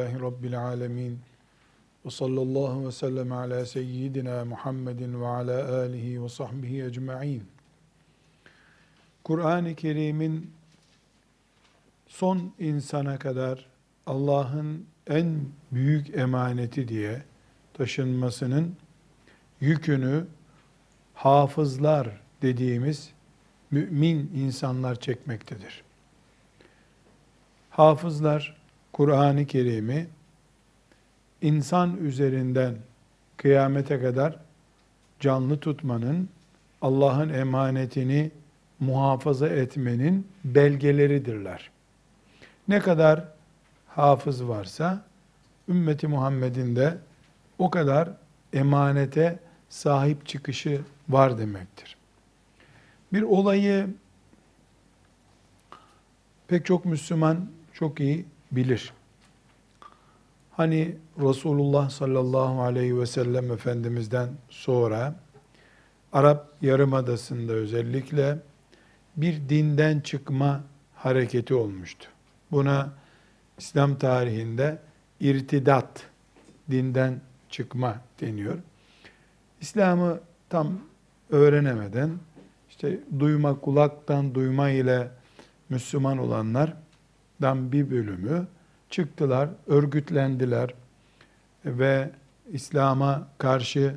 Elhamdülillahi Rabbil alemin. Ve sallallahu ve sellem ala seyyidina Muhammedin ve ala alihi ve sahbihi ecma'in. Kur'an-ı Kerim'in son insana kadar Allah'ın en büyük emaneti diye taşınmasının yükünü hafızlar dediğimiz mümin insanlar çekmektedir. Hafızlar Kur'an-ı Kerim'i insan üzerinden kıyamete kadar canlı tutmanın, Allah'ın emanetini muhafaza etmenin belgeleridirler. Ne kadar hafız varsa ümmeti Muhammed'in de o kadar emanete sahip çıkışı var demektir. Bir olayı pek çok Müslüman çok iyi bilir. Hani Resulullah sallallahu aleyhi ve sellem Efendimiz'den sonra Arap Yarımadası'nda özellikle bir dinden çıkma hareketi olmuştu. Buna İslam tarihinde irtidat, dinden çıkma deniyor. İslam'ı tam öğrenemeden işte duyma kulaktan duyma ile Müslüman olanlardan bir bölümü çıktılar, örgütlendiler ve İslam'a karşı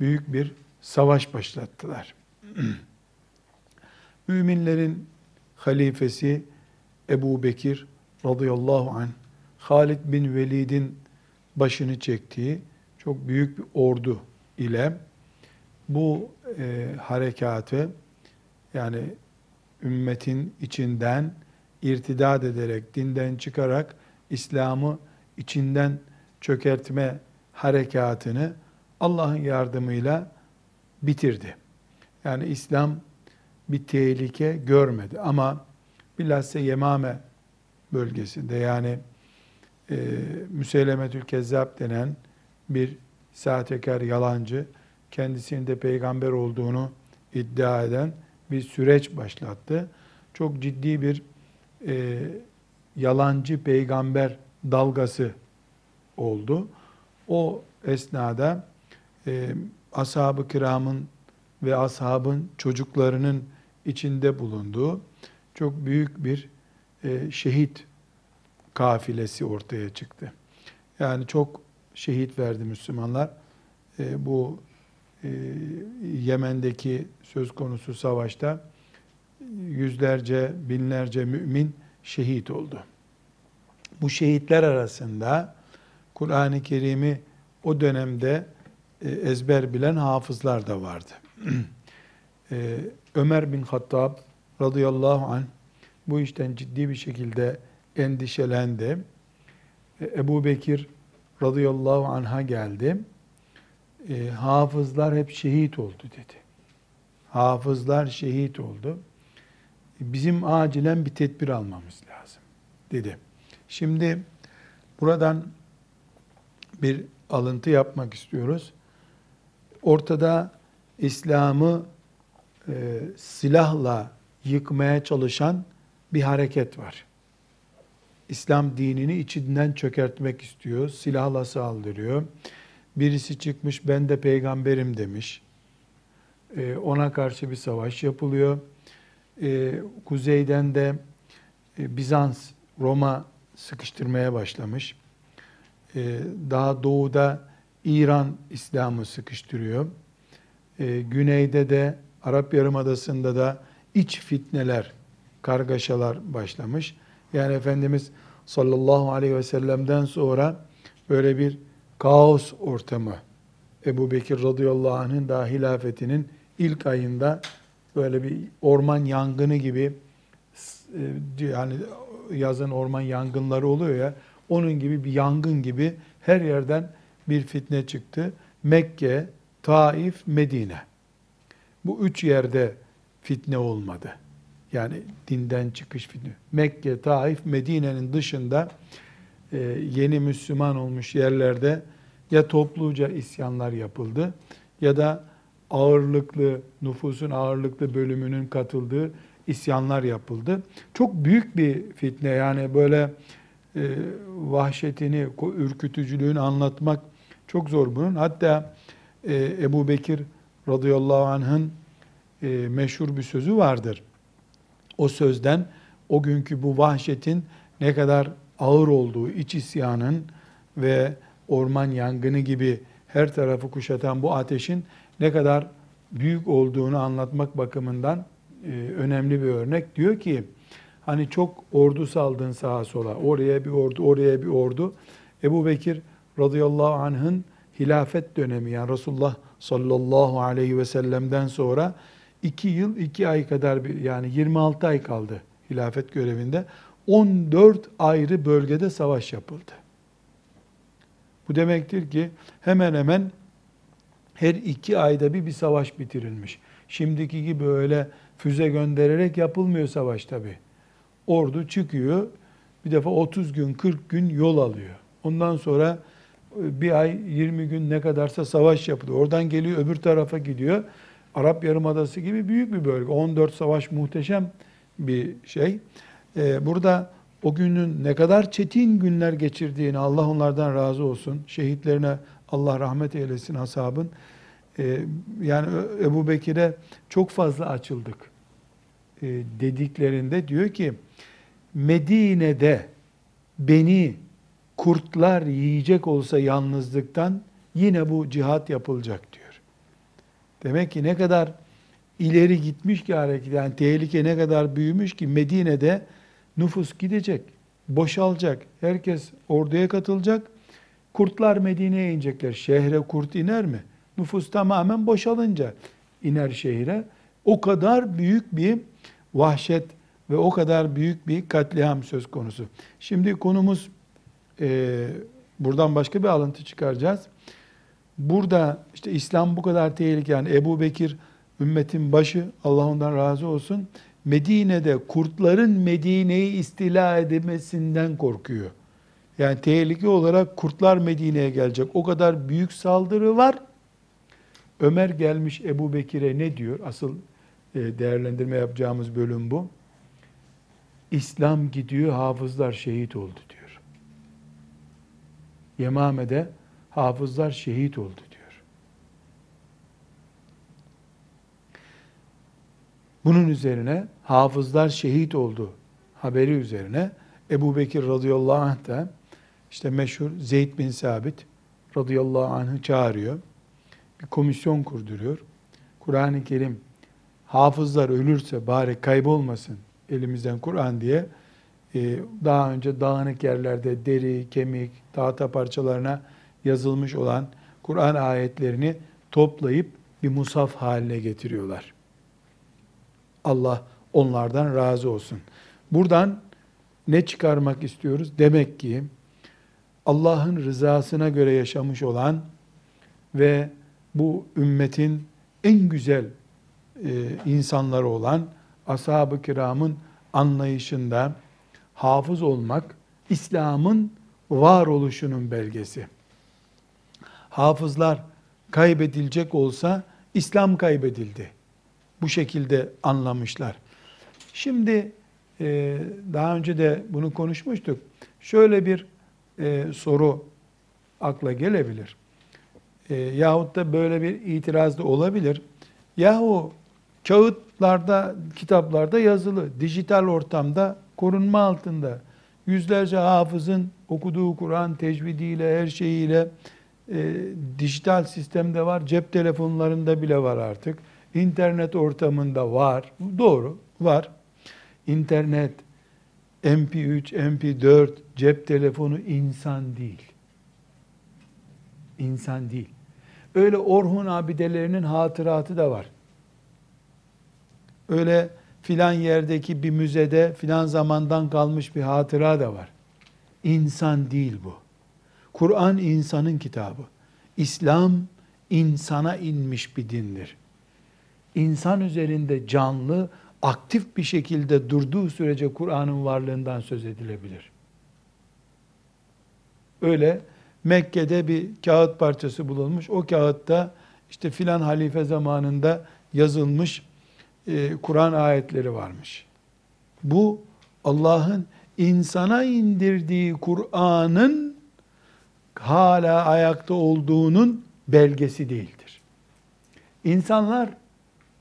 büyük bir savaş başlattılar. Müminlerin halifesi Ebu Bekir radıyallahu anh, Halid bin Velid'in başını çektiği çok büyük bir ordu ile bu e, harekatı yani ümmetin içinden irtidat ederek, dinden çıkarak İslam'ı içinden çökertme harekatını Allah'ın yardımıyla bitirdi. Yani İslam bir tehlike görmedi ama bilhassa Yemame bölgesinde yani e, Müseylemetül Kezzab denen bir sahtekar yalancı kendisinin de peygamber olduğunu iddia eden bir süreç başlattı. Çok ciddi bir e, yalancı peygamber dalgası oldu. O esnada e, ashab-ı kiramın ve ashabın çocuklarının içinde bulunduğu çok büyük bir e, şehit kafilesi ortaya çıktı. Yani çok şehit verdi Müslümanlar. E, bu e, Yemen'deki söz konusu savaşta yüzlerce, binlerce mümin şehit oldu. Bu şehitler arasında Kur'an-ı Kerim'i o dönemde e, ezber bilen hafızlar da vardı. E, Ömer bin Hattab radıyallahu anh bu işten ciddi bir şekilde endişelendi. E, Ebu Bekir radıyallahu anh'a geldi. Hafızlar hep şehit oldu dedi. Hafızlar şehit oldu. Bizim acilen bir tedbir almamız lazım dedi. Şimdi buradan bir alıntı yapmak istiyoruz. Ortada İslam'ı e, silahla yıkmaya çalışan bir hareket var. İslam dinini içinden çökertmek istiyor, silahla saldırıyor. Birisi çıkmış ben de peygamberim demiş. E, ona karşı bir savaş yapılıyor. E, kuzeyden de e, Bizans, Roma sıkıştırmaya başlamış. E, daha doğuda İran İslam'ı sıkıştırıyor. E, güneyde de Arap Yarımadası'nda da iç fitneler, kargaşalar başlamış. Yani Efendimiz sallallahu aleyhi ve sellem'den sonra böyle bir kaos ortamı Ebu Bekir radıyallahu anh'ın da hilafetinin ilk ayında böyle bir orman yangını gibi e, yani yazın orman yangınları oluyor ya onun gibi bir yangın gibi her yerden bir fitne çıktı. Mekke, Taif, Medine. Bu üç yerde fitne olmadı. Yani dinden çıkış fitne. Mekke, Taif, Medine'nin dışında e, yeni Müslüman olmuş yerlerde ya topluca isyanlar yapıldı ya da ağırlıklı, nüfusun ağırlıklı bölümünün katıldığı isyanlar yapıldı. Çok büyük bir fitne yani böyle e, vahşetini, ürkütücülüğünü anlatmak çok zor bunun. Hatta e, Ebu Bekir radıyallahu anh'ın e, meşhur bir sözü vardır. O sözden o günkü bu vahşetin ne kadar ağır olduğu, iç isyanın ve orman yangını gibi her tarafı kuşatan bu ateşin ne kadar büyük olduğunu anlatmak bakımından e, önemli bir örnek. Diyor ki hani çok ordu saldın sağa sola, oraya bir ordu, oraya bir ordu. Ebu Bekir radıyallahu anh'ın hilafet dönemi yani Resulullah sallallahu aleyhi ve sellem'den sonra iki yıl iki ay kadar bir yani 26 ay kaldı hilafet görevinde. 14 ayrı bölgede savaş yapıldı. Bu demektir ki hemen hemen her iki ayda bir bir savaş bitirilmiş. Şimdiki gibi öyle füze göndererek yapılmıyor savaş tabi. Ordu çıkıyor, bir defa 30 gün, 40 gün yol alıyor. Ondan sonra e, bir ay, 20 gün ne kadarsa savaş yapılıyor. Oradan geliyor, öbür tarafa gidiyor. Arap Yarımadası gibi büyük bir bölge. 14 savaş muhteşem bir şey. Ee, burada o günün ne kadar çetin günler geçirdiğini Allah onlardan razı olsun. Şehitlerine Allah rahmet eylesin ashabın. Ee, yani Ebu Bekir'e çok fazla açıldık ee, dediklerinde diyor ki Medine'de beni kurtlar yiyecek olsa yalnızlıktan yine bu cihat yapılacak diyor. Demek ki ne kadar ileri gitmiş ki hareket, yani tehlike ne kadar büyümüş ki Medine'de nüfus gidecek, boşalacak, herkes orduya katılacak, kurtlar Medine'ye inecekler. Şehre kurt iner mi? Nüfus tamamen boşalınca iner şehre. O kadar büyük bir vahşet ve o kadar büyük bir katliam söz konusu. Şimdi konumuz e, buradan başka bir alıntı çıkaracağız. Burada işte İslam bu kadar tehlikeli. Yani Ebu Bekir ümmetin başı, Allah ondan razı olsun. Medine'de kurtların Medine'yi istila edemesinden korkuyor. Yani tehlike olarak kurtlar Medine'ye gelecek. O kadar büyük saldırı var. Ömer gelmiş Ebu Bekir'e ne diyor? Asıl e, değerlendirme yapacağımız bölüm bu. İslam gidiyor, hafızlar şehit oldu diyor. Yemame'de hafızlar şehit oldu diyor. Bunun üzerine hafızlar şehit oldu haberi üzerine Ebu Bekir radıyallahu anh da işte meşhur Zeyd bin Sabit radıyallahu anh'ı çağırıyor. Bir komisyon kurduruyor. Kur'an-ı Kerim hafızlar ölürse bari kaybolmasın elimizden Kur'an diye e, daha önce dağınık yerlerde deri, kemik, tahta parçalarına yazılmış olan Kur'an ayetlerini toplayıp bir musaf haline getiriyorlar. Allah onlardan razı olsun. Buradan ne çıkarmak istiyoruz? Demek ki Allah'ın rızasına göre yaşamış olan ve bu ümmetin en güzel e, insanları olan ashab-ı kiramın anlayışında hafız olmak İslam'ın varoluşunun belgesi hafızlar kaybedilecek olsa İslam kaybedildi. Bu şekilde anlamışlar. Şimdi e, daha önce de bunu konuşmuştuk. Şöyle bir e, soru akla gelebilir. E, yahut da böyle bir itiraz da olabilir. Yahu kağıtlarda, kitaplarda yazılı, dijital ortamda korunma altında yüzlerce hafızın okuduğu Kur'an tecvidiyle, her şeyiyle e, dijital sistemde var, cep telefonlarında bile var artık. İnternet ortamında var. Doğru, var. İnternet, MP3, MP4, cep telefonu insan değil. İnsan değil. Öyle Orhun abidelerinin hatıratı da var. Öyle filan yerdeki bir müzede filan zamandan kalmış bir hatıra da var. İnsan değil bu. Kur'an insanın kitabı. İslam insana inmiş bir dindir. İnsan üzerinde canlı, aktif bir şekilde durduğu sürece Kur'an'ın varlığından söz edilebilir. Öyle Mekke'de bir kağıt parçası bulunmuş. O kağıtta işte filan halife zamanında yazılmış e, Kur'an ayetleri varmış. Bu Allah'ın insana indirdiği Kur'an'ın hala ayakta olduğunun belgesi değildir. İnsanlar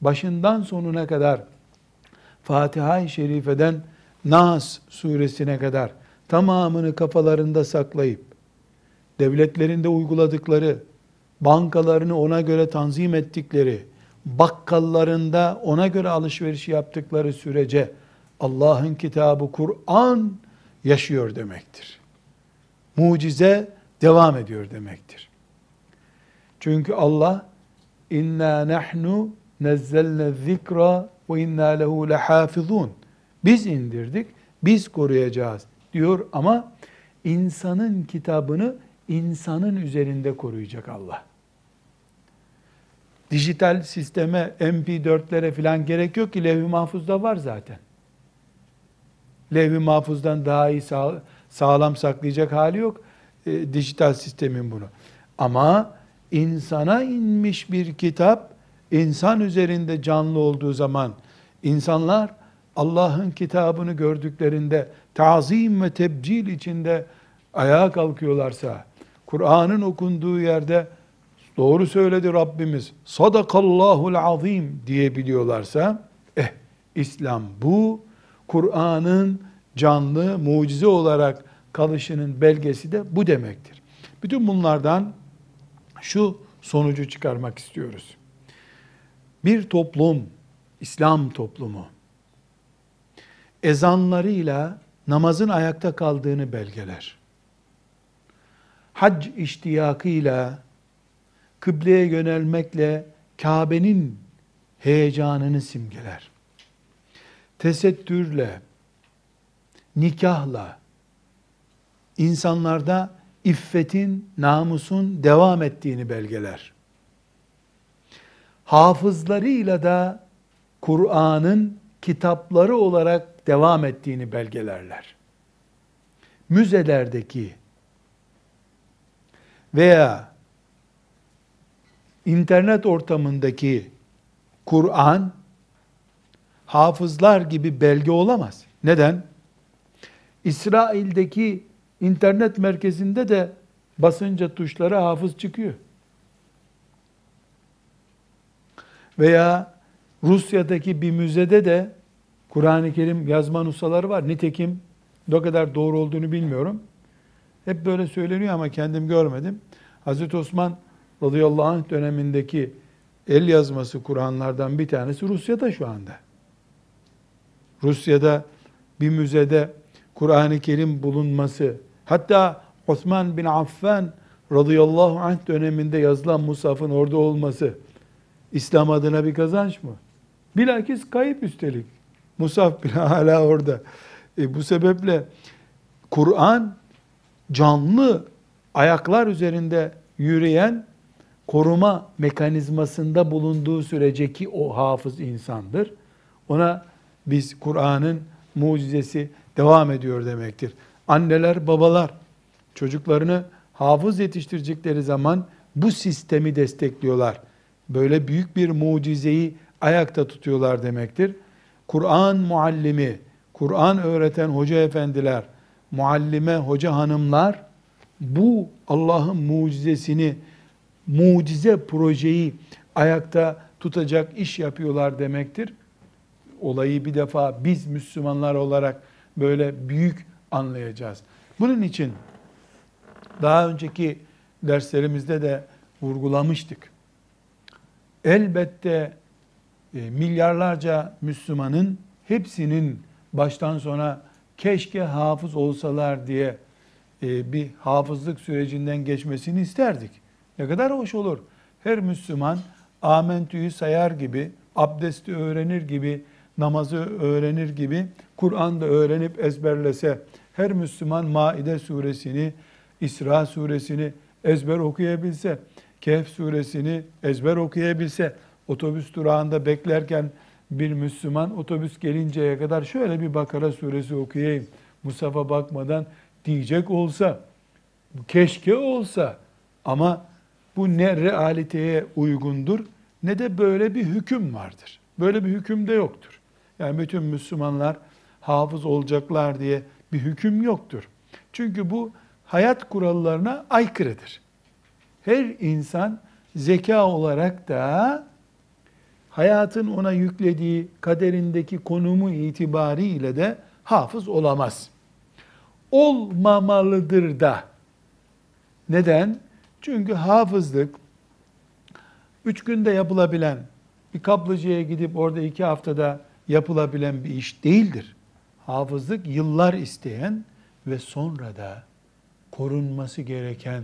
başından sonuna kadar Fatiha-i Şerife'den Nas suresine kadar tamamını kafalarında saklayıp devletlerinde uyguladıkları, bankalarını ona göre tanzim ettikleri, bakkallarında ona göre alışveriş yaptıkları sürece Allah'ın kitabı Kur'an yaşıyor demektir. Mucize devam ediyor demektir. Çünkü Allah inna nahnu nezzelne zikra ve inna lehu lehafizun. Biz indirdik, biz koruyacağız diyor ama insanın kitabını insanın üzerinde koruyacak Allah. Dijital sisteme, MP4'lere falan gerek yok ki levh-i mahfuzda var zaten. Levh-i mahfuzdan daha iyi sağ, sağlam saklayacak hali yok e, dijital sistemin bunu. Ama insana inmiş bir kitap insan üzerinde canlı olduğu zaman insanlar Allah'ın kitabını gördüklerinde tazim ve tebcil içinde ayağa kalkıyorlarsa, Kur'an'ın okunduğu yerde doğru söyledi Rabbimiz, sadakallahul azim diyebiliyorlarsa, eh İslam bu, Kur'an'ın canlı, mucize olarak kalışının belgesi de bu demektir. Bütün bunlardan şu sonucu çıkarmak istiyoruz. Bir toplum, İslam toplumu, ezanlarıyla namazın ayakta kaldığını belgeler. Hac iştiyakıyla, kıbleye yönelmekle Kabe'nin heyecanını simgeler. Tesettürle, nikahla, insanlarda iffetin, namusun devam ettiğini belgeler. Hafızlarıyla da Kur'an'ın kitapları olarak devam ettiğini belgelerler. Müzelerdeki veya internet ortamındaki Kur'an hafızlar gibi belge olamaz. Neden? İsrail'deki internet merkezinde de basınca tuşlara hafız çıkıyor. Veya Rusya'daki bir müzede de Kur'an-ı Kerim yazma nussaları var. Nitekim ne kadar doğru olduğunu bilmiyorum. Hep böyle söyleniyor ama kendim görmedim. Hazreti Osman radıyallahu anh dönemindeki el yazması Kur'anlardan bir tanesi Rusya'da şu anda. Rusya'da bir müzede Kur'an-ı Kerim bulunması, hatta Osman bin Affan radıyallahu anh döneminde yazılan Musaf'ın orada olması, İslam adına bir kazanç mı? Bilakis kayıp üstelik. Musaf bile hala orada. E, bu sebeple Kur'an canlı ayaklar üzerinde yürüyen koruma mekanizmasında bulunduğu sürece ki o hafız insandır. Ona biz Kur'an'ın mucizesi devam ediyor demektir. Anneler, babalar çocuklarını hafız yetiştirecekleri zaman bu sistemi destekliyorlar. Böyle büyük bir mucizeyi ayakta tutuyorlar demektir. Kur'an muallimi, Kur'an öğreten hoca efendiler, muallime hoca hanımlar bu Allah'ın mucizesini, mucize projeyi ayakta tutacak iş yapıyorlar demektir. Olayı bir defa biz Müslümanlar olarak böyle büyük anlayacağız. Bunun için daha önceki derslerimizde de vurgulamıştık. Elbette e, milyarlarca Müslümanın hepsinin baştan sona keşke hafız olsalar diye e, bir hafızlık sürecinden geçmesini isterdik. Ne kadar hoş olur. Her Müslüman amentüyü sayar gibi, abdesti öğrenir gibi, namazı öğrenir gibi, Kur'an'da öğrenip ezberlese, her Müslüman Maide suresini, İsra suresini ezber okuyabilse, Kehf suresini ezber okuyabilse, otobüs durağında beklerken bir Müslüman otobüs gelinceye kadar şöyle bir Bakara suresi okuyayım, Musaf'a bakmadan diyecek olsa, keşke olsa ama bu ne realiteye uygundur ne de böyle bir hüküm vardır. Böyle bir hüküm de yoktur. Yani bütün Müslümanlar hafız olacaklar diye bir hüküm yoktur. Çünkü bu hayat kurallarına aykırıdır. Her insan zeka olarak da hayatın ona yüklediği kaderindeki konumu itibariyle de hafız olamaz. Olmamalıdır da. Neden? Çünkü hafızlık üç günde yapılabilen, bir kaplıcaya gidip orada iki haftada yapılabilen bir iş değildir. Hafızlık yıllar isteyen ve sonra da korunması gereken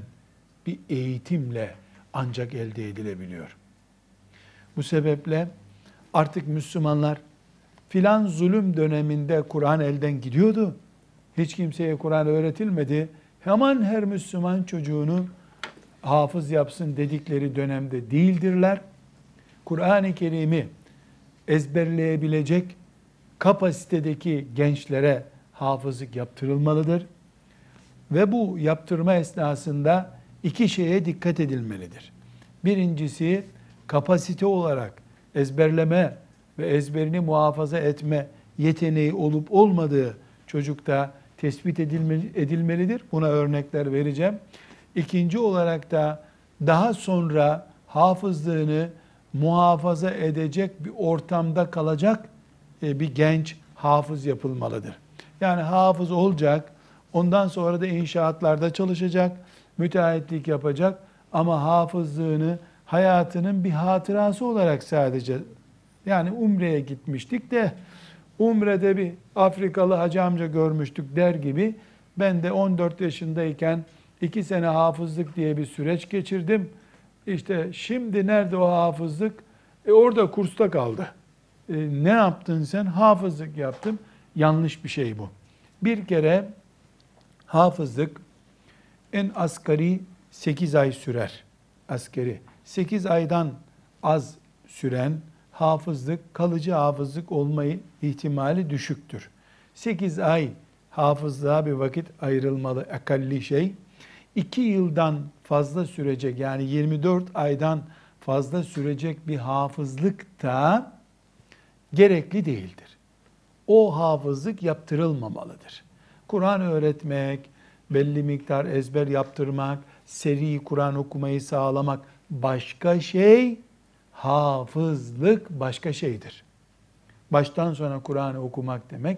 bir eğitimle ancak elde edilebiliyor. Bu sebeple artık Müslümanlar filan zulüm döneminde Kur'an elden gidiyordu. Hiç kimseye Kur'an öğretilmedi. Hemen her Müslüman çocuğunu hafız yapsın dedikleri dönemde değildirler. Kur'an-ı Kerim'i ezberleyebilecek kapasitedeki gençlere hafızlık yaptırılmalıdır. Ve bu yaptırma esnasında iki şeye dikkat edilmelidir. Birincisi kapasite olarak ezberleme ve ezberini muhafaza etme yeteneği olup olmadığı çocukta tespit edilmelidir. Buna örnekler vereceğim. İkinci olarak da daha sonra hafızlığını muhafaza edecek bir ortamda kalacak e, bir genç hafız yapılmalıdır. Yani hafız olacak, ondan sonra da inşaatlarda çalışacak, müteahhitlik yapacak ama hafızlığını hayatının bir hatırası olarak sadece yani Umre'ye gitmiştik de Umre'de bir Afrikalı hacı amca görmüştük der gibi ben de 14 yaşındayken iki sene hafızlık diye bir süreç geçirdim. İşte şimdi nerede o hafızlık? E orada kursta kaldı. E, ne yaptın sen? Hafızlık yaptım. Yanlış bir şey bu. Bir kere hafızlık en asgari 8 ay sürer. Askeri. 8 aydan az süren hafızlık, kalıcı hafızlık olmayı ihtimali düşüktür. 8 ay hafızlığa bir vakit ayrılmalı akalli şey. 2 yıldan fazla sürecek yani 24 aydan fazla sürecek bir hafızlık da gerekli değildir. O hafızlık yaptırılmamalıdır. Kur'an öğretmek, belli miktar ezber yaptırmak, seri Kur'an okumayı sağlamak başka şey, hafızlık başka şeydir. Baştan sona Kur'an'ı okumak demek,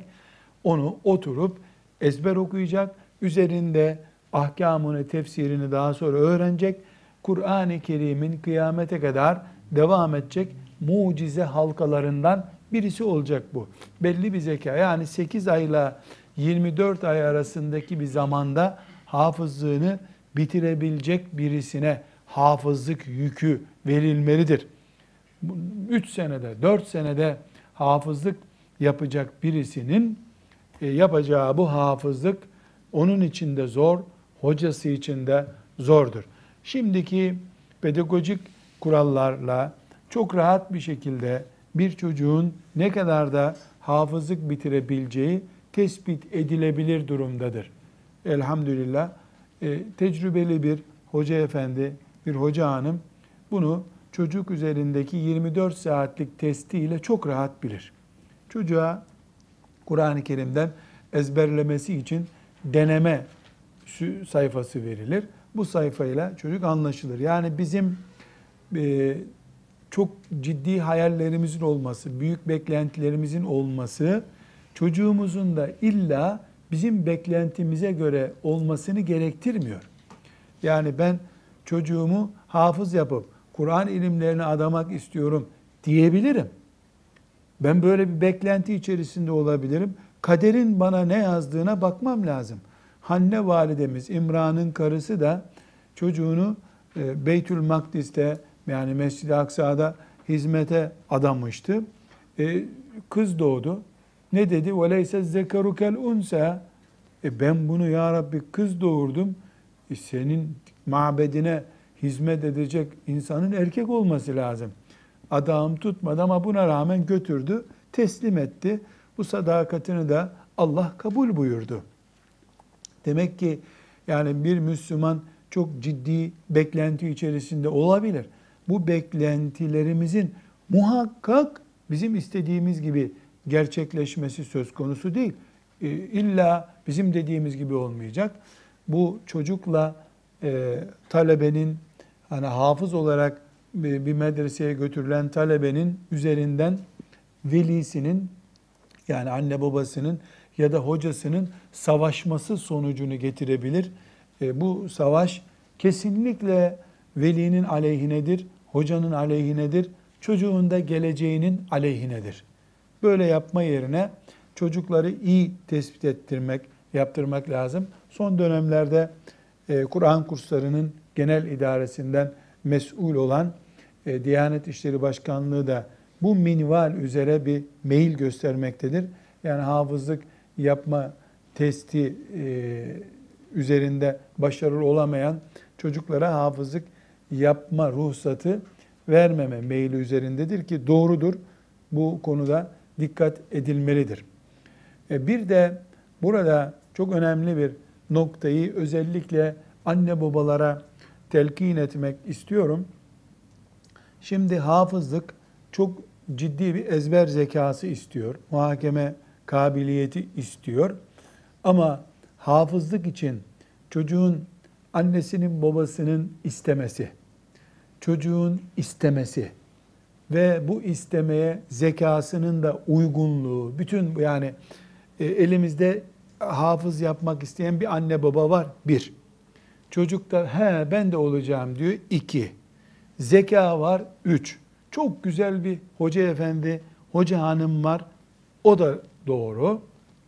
onu oturup ezber okuyacak, üzerinde ahkamını, tefsirini daha sonra öğrenecek, Kur'an-ı Kerim'in kıyamete kadar devam edecek mucize halkalarından birisi olacak bu. Belli bir zeka. Yani 8 ayla 24 ay arasındaki bir zamanda hafızlığını bitirebilecek birisine hafızlık yükü verilmelidir. 3 senede, 4 senede hafızlık yapacak birisinin e, yapacağı bu hafızlık onun için de zor, hocası için de zordur. Şimdiki pedagojik kurallarla çok rahat bir şekilde bir çocuğun ne kadar da hafızlık bitirebileceği tespit edilebilir durumdadır. Elhamdülillah e, tecrübeli bir hoca efendi, bir hoca hanım bunu çocuk üzerindeki 24 saatlik testiyle çok rahat bilir. Çocuğa Kur'an-ı Kerim'den ezberlemesi için deneme sayfası verilir. Bu sayfayla çocuk anlaşılır. Yani bizim e, çok ciddi hayallerimizin olması, büyük beklentilerimizin olması çocuğumuzun da illa bizim beklentimize göre olmasını gerektirmiyor. Yani ben çocuğumu hafız yapıp Kur'an ilimlerini adamak istiyorum diyebilirim. Ben böyle bir beklenti içerisinde olabilirim. Kaderin bana ne yazdığına bakmam lazım. Hanne validemiz İmran'ın karısı da çocuğunu e, Beytül Makdis'te yani Mescid-i Aksa'da hizmete adamıştı. E, kız doğdu. Ne dedi? وَلَيْسَ zekarukel unsa. E ben bunu ya Rabbi kız doğurdum. E senin mabedine hizmet edecek insanın erkek olması lazım. Adağım tutmadı ama buna rağmen götürdü, teslim etti. Bu sadakatini de Allah kabul buyurdu. Demek ki yani bir Müslüman çok ciddi beklenti içerisinde olabilir. Bu beklentilerimizin muhakkak bizim istediğimiz gibi gerçekleşmesi söz konusu değil. E, illa bizim dediğimiz gibi olmayacak. Bu çocukla e, talebenin hani hafız olarak bir, bir medreseye götürülen talebenin üzerinden velisinin yani anne babasının ya da hocasının savaşması sonucunu getirebilir. E, bu savaş kesinlikle velinin aleyhinedir, hocanın aleyhinedir, çocuğun da geleceğinin aleyhinedir. Böyle yapma yerine çocukları iyi tespit ettirmek, yaptırmak lazım. Son dönemlerde e, Kur'an kurslarının genel idaresinden mesul olan e, Diyanet İşleri Başkanlığı da bu minval üzere bir meyil göstermektedir. Yani hafızlık yapma testi e, üzerinde başarılı olamayan çocuklara hafızlık yapma ruhsatı vermeme meyli üzerindedir ki doğrudur. Bu konuda dikkat edilmelidir. E, bir de burada çok önemli bir noktayı özellikle anne babalara telkin etmek istiyorum. Şimdi hafızlık çok ciddi bir ezber zekası istiyor. Muhakeme kabiliyeti istiyor. Ama hafızlık için çocuğun annesinin babasının istemesi, çocuğun istemesi ve bu istemeye zekasının da uygunluğu, bütün yani e, elimizde hafız yapmak isteyen bir anne baba var. Bir. Çocuk da he ben de olacağım diyor. İki. Zeka var. Üç. Çok güzel bir hoca efendi, hoca hanım var. O da doğru.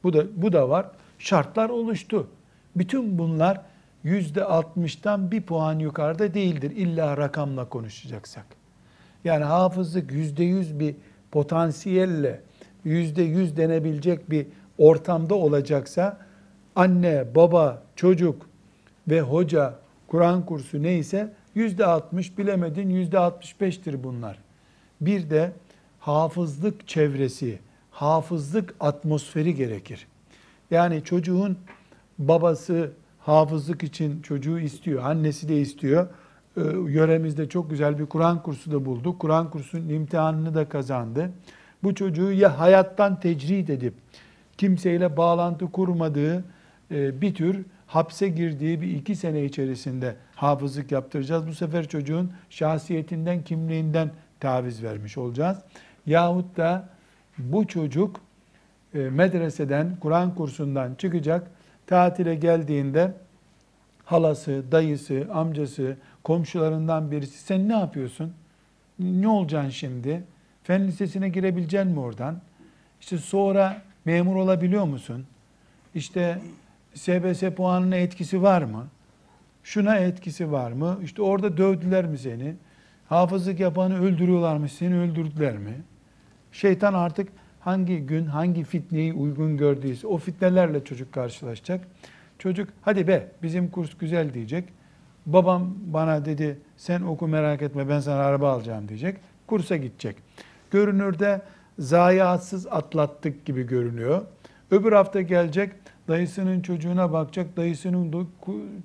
Bu da bu da var. Şartlar oluştu. Bütün bunlar yüzde altmıştan bir puan yukarıda değildir. İlla rakamla konuşacaksak. Yani hafızlık yüzde yüz bir potansiyelle yüzde yüz denebilecek bir ortamda olacaksa anne, baba, çocuk ve hoca, Kur'an kursu neyse yüzde altmış bilemedin yüzde altmış beştir bunlar. Bir de hafızlık çevresi, hafızlık atmosferi gerekir. Yani çocuğun babası hafızlık için çocuğu istiyor, annesi de istiyor. Ee, yöremizde çok güzel bir Kur'an kursu da bulduk. Kur'an kursunun imtihanını da kazandı. Bu çocuğu ya hayattan tecrid edip kimseyle bağlantı kurmadığı e, bir tür hapse girdiği bir iki sene içerisinde hafızlık yaptıracağız. Bu sefer çocuğun şahsiyetinden, kimliğinden taviz vermiş olacağız. Yahut da bu çocuk e, medreseden, Kur'an kursundan çıkacak, tatile geldiğinde halası, dayısı, amcası, komşularından birisi sen ne yapıyorsun? Ne olacaksın şimdi? Fen lisesine girebilecek mi oradan? İşte sonra memur olabiliyor musun? İşte SBS puanına etkisi var mı? Şuna etkisi var mı? İşte orada dövdüler mi seni? Hafızlık yapanı öldürüyorlarmış, seni öldürdüler mi? Şeytan artık hangi gün hangi fitneyi uygun gördüyse o fitnelerle çocuk karşılaşacak. Çocuk hadi be bizim kurs güzel diyecek. Babam bana dedi sen oku merak etme ben sana araba alacağım diyecek. Kursa gidecek. Görünürde zayiatsız atlattık gibi görünüyor. Öbür hafta gelecek dayısının çocuğuna bakacak. Dayısının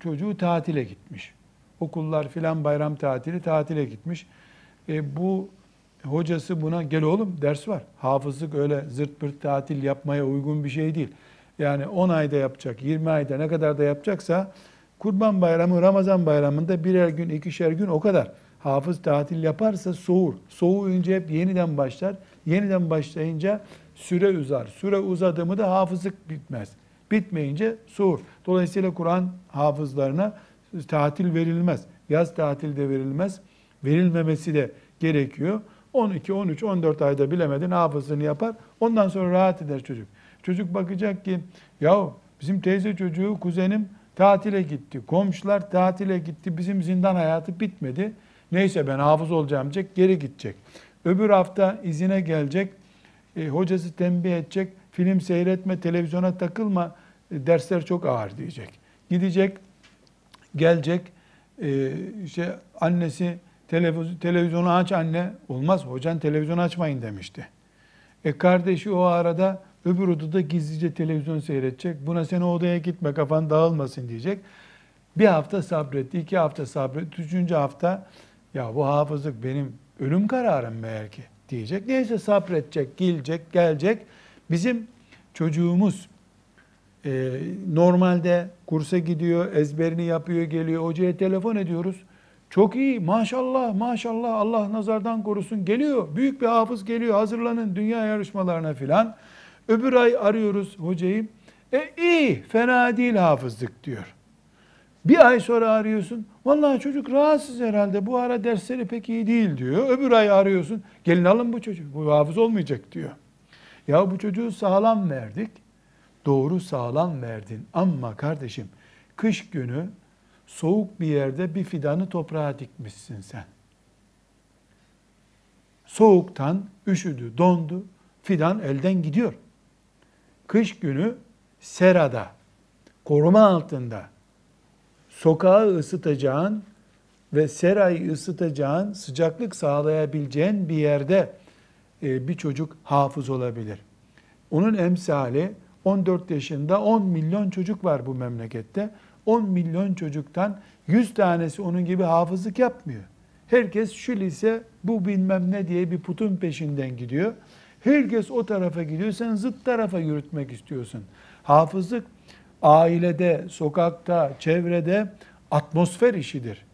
çocuğu tatile gitmiş. Okullar filan bayram tatili tatile gitmiş. E, bu hocası buna gel oğlum ders var. Hafızlık öyle zırt pırt tatil yapmaya uygun bir şey değil. Yani 10 ayda yapacak, 20 ayda ne kadar da yapacaksa Kurban Bayramı, Ramazan Bayramı'nda birer gün, ikişer gün o kadar. Hafız tatil yaparsa soğur. Soğuyunca hep yeniden başlar. Yeniden başlayınca süre uzar. Süre uzadı mı da hafızlık bitmez. Bitmeyince soğur. Dolayısıyla Kur'an hafızlarına tatil verilmez. Yaz tatil de verilmez. Verilmemesi de gerekiyor. 12, 13, 14 ayda bilemedin hafızlığını yapar. Ondan sonra rahat eder çocuk. Çocuk bakacak ki ya bizim teyze çocuğu kuzenim tatile gitti. Komşular tatile gitti. Bizim zindan hayatı bitmedi. Neyse ben hafız olacağım diyecek. Geri gidecek. Öbür hafta izine gelecek. E, hocası tembih edecek. Film seyretme, televizyona takılma. E, dersler çok ağır diyecek. Gidecek, gelecek. E, işte annesi televizyonu aç anne. Olmaz hocan televizyonu açmayın demişti. E kardeşi o arada öbür odada gizlice televizyon seyredecek. Buna sen o odaya gitme kafan dağılmasın diyecek. Bir hafta sabretti, iki hafta sabretti, üçüncü hafta ya bu hafızlık benim ölüm kararım meğer ki. diyecek. Neyse sabredecek, gelecek, gelecek. Bizim çocuğumuz e, normalde kursa gidiyor, ezberini yapıyor, geliyor. Hocaya telefon ediyoruz. Çok iyi, maşallah, maşallah, Allah nazardan korusun. Geliyor, büyük bir hafız geliyor, hazırlanın dünya yarışmalarına filan. Öbür ay arıyoruz hocayı. E iyi, fena değil hafızlık diyor. Bir ay sonra arıyorsun. Vallahi çocuk rahatsız herhalde. Bu ara dersleri pek iyi değil diyor. Öbür ay arıyorsun. Gelin alın bu çocuğu. Bu hafız olmayacak diyor. Ya bu çocuğu sağlam verdik. Doğru sağlam verdin. Ama kardeşim kış günü soğuk bir yerde bir fidanı toprağa dikmişsin sen. Soğuktan üşüdü, dondu. Fidan elden gidiyor. Kış günü serada, koruma altında sokağı ısıtacağın ve serayı ısıtacağın, sıcaklık sağlayabileceğin bir yerde e, bir çocuk hafız olabilir. Onun emsali 14 yaşında 10 milyon çocuk var bu memlekette. 10 milyon çocuktan 100 tanesi onun gibi hafızlık yapmıyor. Herkes şu lise bu bilmem ne diye bir putun peşinden gidiyor. Herkes o tarafa gidiyor. Sen zıt tarafa yürütmek istiyorsun. Hafızlık ailede, sokakta, çevrede atmosfer işidir.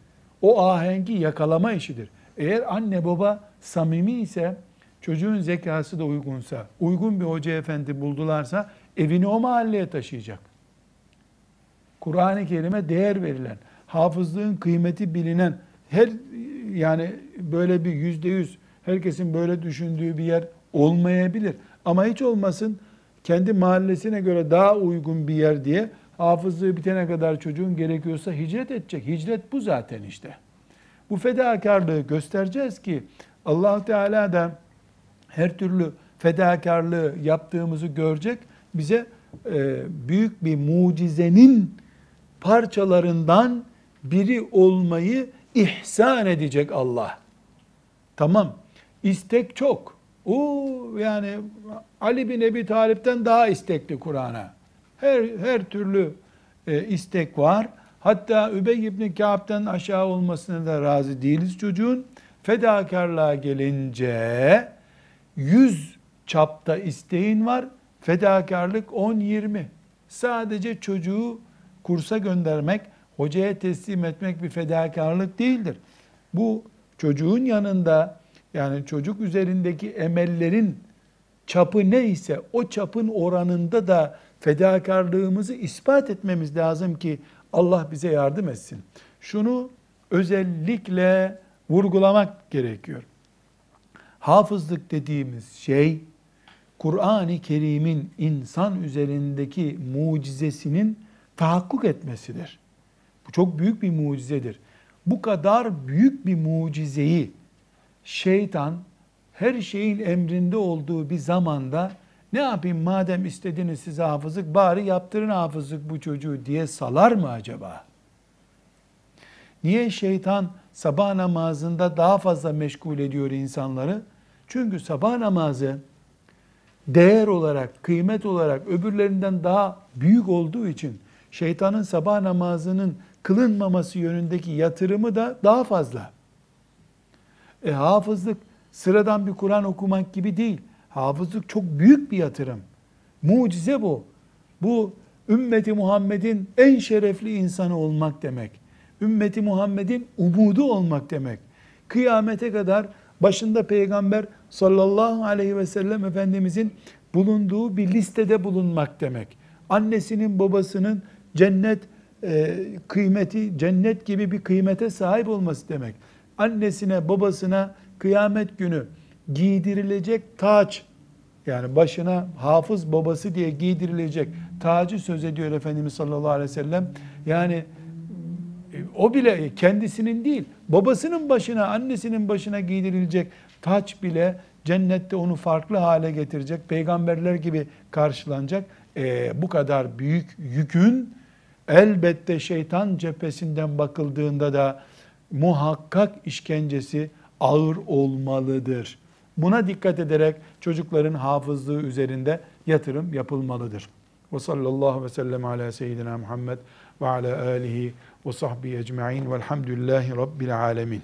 O ahengi yakalama işidir. Eğer anne baba samimi ise, çocuğun zekası da uygunsa, uygun bir hoca efendi buldularsa evini o mahalleye taşıyacak. Kur'an-ı Kerim'e değer verilen, hafızlığın kıymeti bilinen, her yani böyle bir yüzde yüz herkesin böyle düşündüğü bir yer olmayabilir. Ama hiç olmasın kendi mahallesine göre daha uygun bir yer diye hafızlığı bitene kadar çocuğun gerekiyorsa hicret edecek. Hicret bu zaten işte. Bu fedakarlığı göstereceğiz ki allah Teala da her türlü fedakarlığı yaptığımızı görecek. Bize e, büyük bir mucizenin parçalarından biri olmayı ihsan edecek Allah. Tamam. İstek çok. O yani Ali bin Ebi Talip'ten daha istekli Kur'an'a. Her her türlü e, istek var. Hatta Übey ibn Ka'b'den aşağı olmasına da razı değiliz çocuğun. Fedakarlığa gelince 100 çapta isteğin var. Fedakarlık 10-20. Sadece çocuğu kursa göndermek, hocaya teslim etmek bir fedakarlık değildir. Bu çocuğun yanında yani çocuk üzerindeki emellerin çapı neyse o çapın oranında da fedakarlığımızı ispat etmemiz lazım ki Allah bize yardım etsin. Şunu özellikle vurgulamak gerekiyor. Hafızlık dediğimiz şey Kur'an-ı Kerim'in insan üzerindeki mucizesinin tahakkuk etmesidir. Bu çok büyük bir mucizedir. Bu kadar büyük bir mucizeyi şeytan her şeyin emrinde olduğu bir zamanda ne yapayım madem istediniz size hafızlık bari yaptırın hafızlık bu çocuğu diye salar mı acaba? Niye şeytan sabah namazında daha fazla meşgul ediyor insanları? Çünkü sabah namazı değer olarak, kıymet olarak öbürlerinden daha büyük olduğu için şeytanın sabah namazının kılınmaması yönündeki yatırımı da daha fazla. E, hafızlık sıradan bir Kur'an okumak gibi değil. Hafızlık çok büyük bir yatırım. Mucize bu. Bu ümmeti Muhammed'in en şerefli insanı olmak demek. Ümmeti Muhammed'in umudu olmak demek. Kıyamete kadar başında peygamber sallallahu aleyhi ve sellem Efendimizin bulunduğu bir listede bulunmak demek. Annesinin babasının cennet e, kıymeti, cennet gibi bir kıymete sahip olması demek. Annesine babasına kıyamet günü giydirilecek taç yani başına hafız babası diye giydirilecek tacı söz ediyor Efendimiz sallallahu aleyhi ve sellem. Yani e, o bile kendisinin değil, babasının başına, annesinin başına giydirilecek taç bile cennette onu farklı hale getirecek, peygamberler gibi karşılanacak. Ee, bu kadar büyük yükün elbette şeytan cephesinden bakıldığında da muhakkak işkencesi ağır olmalıdır. Buna dikkat ederek çocukların hafızlığı üzerinde yatırım yapılmalıdır. Ve sallallahu ve sellem ala seyyidina Muhammed ve ala alihi ve sahbihi ecma'in velhamdülillahi rabbil alemin.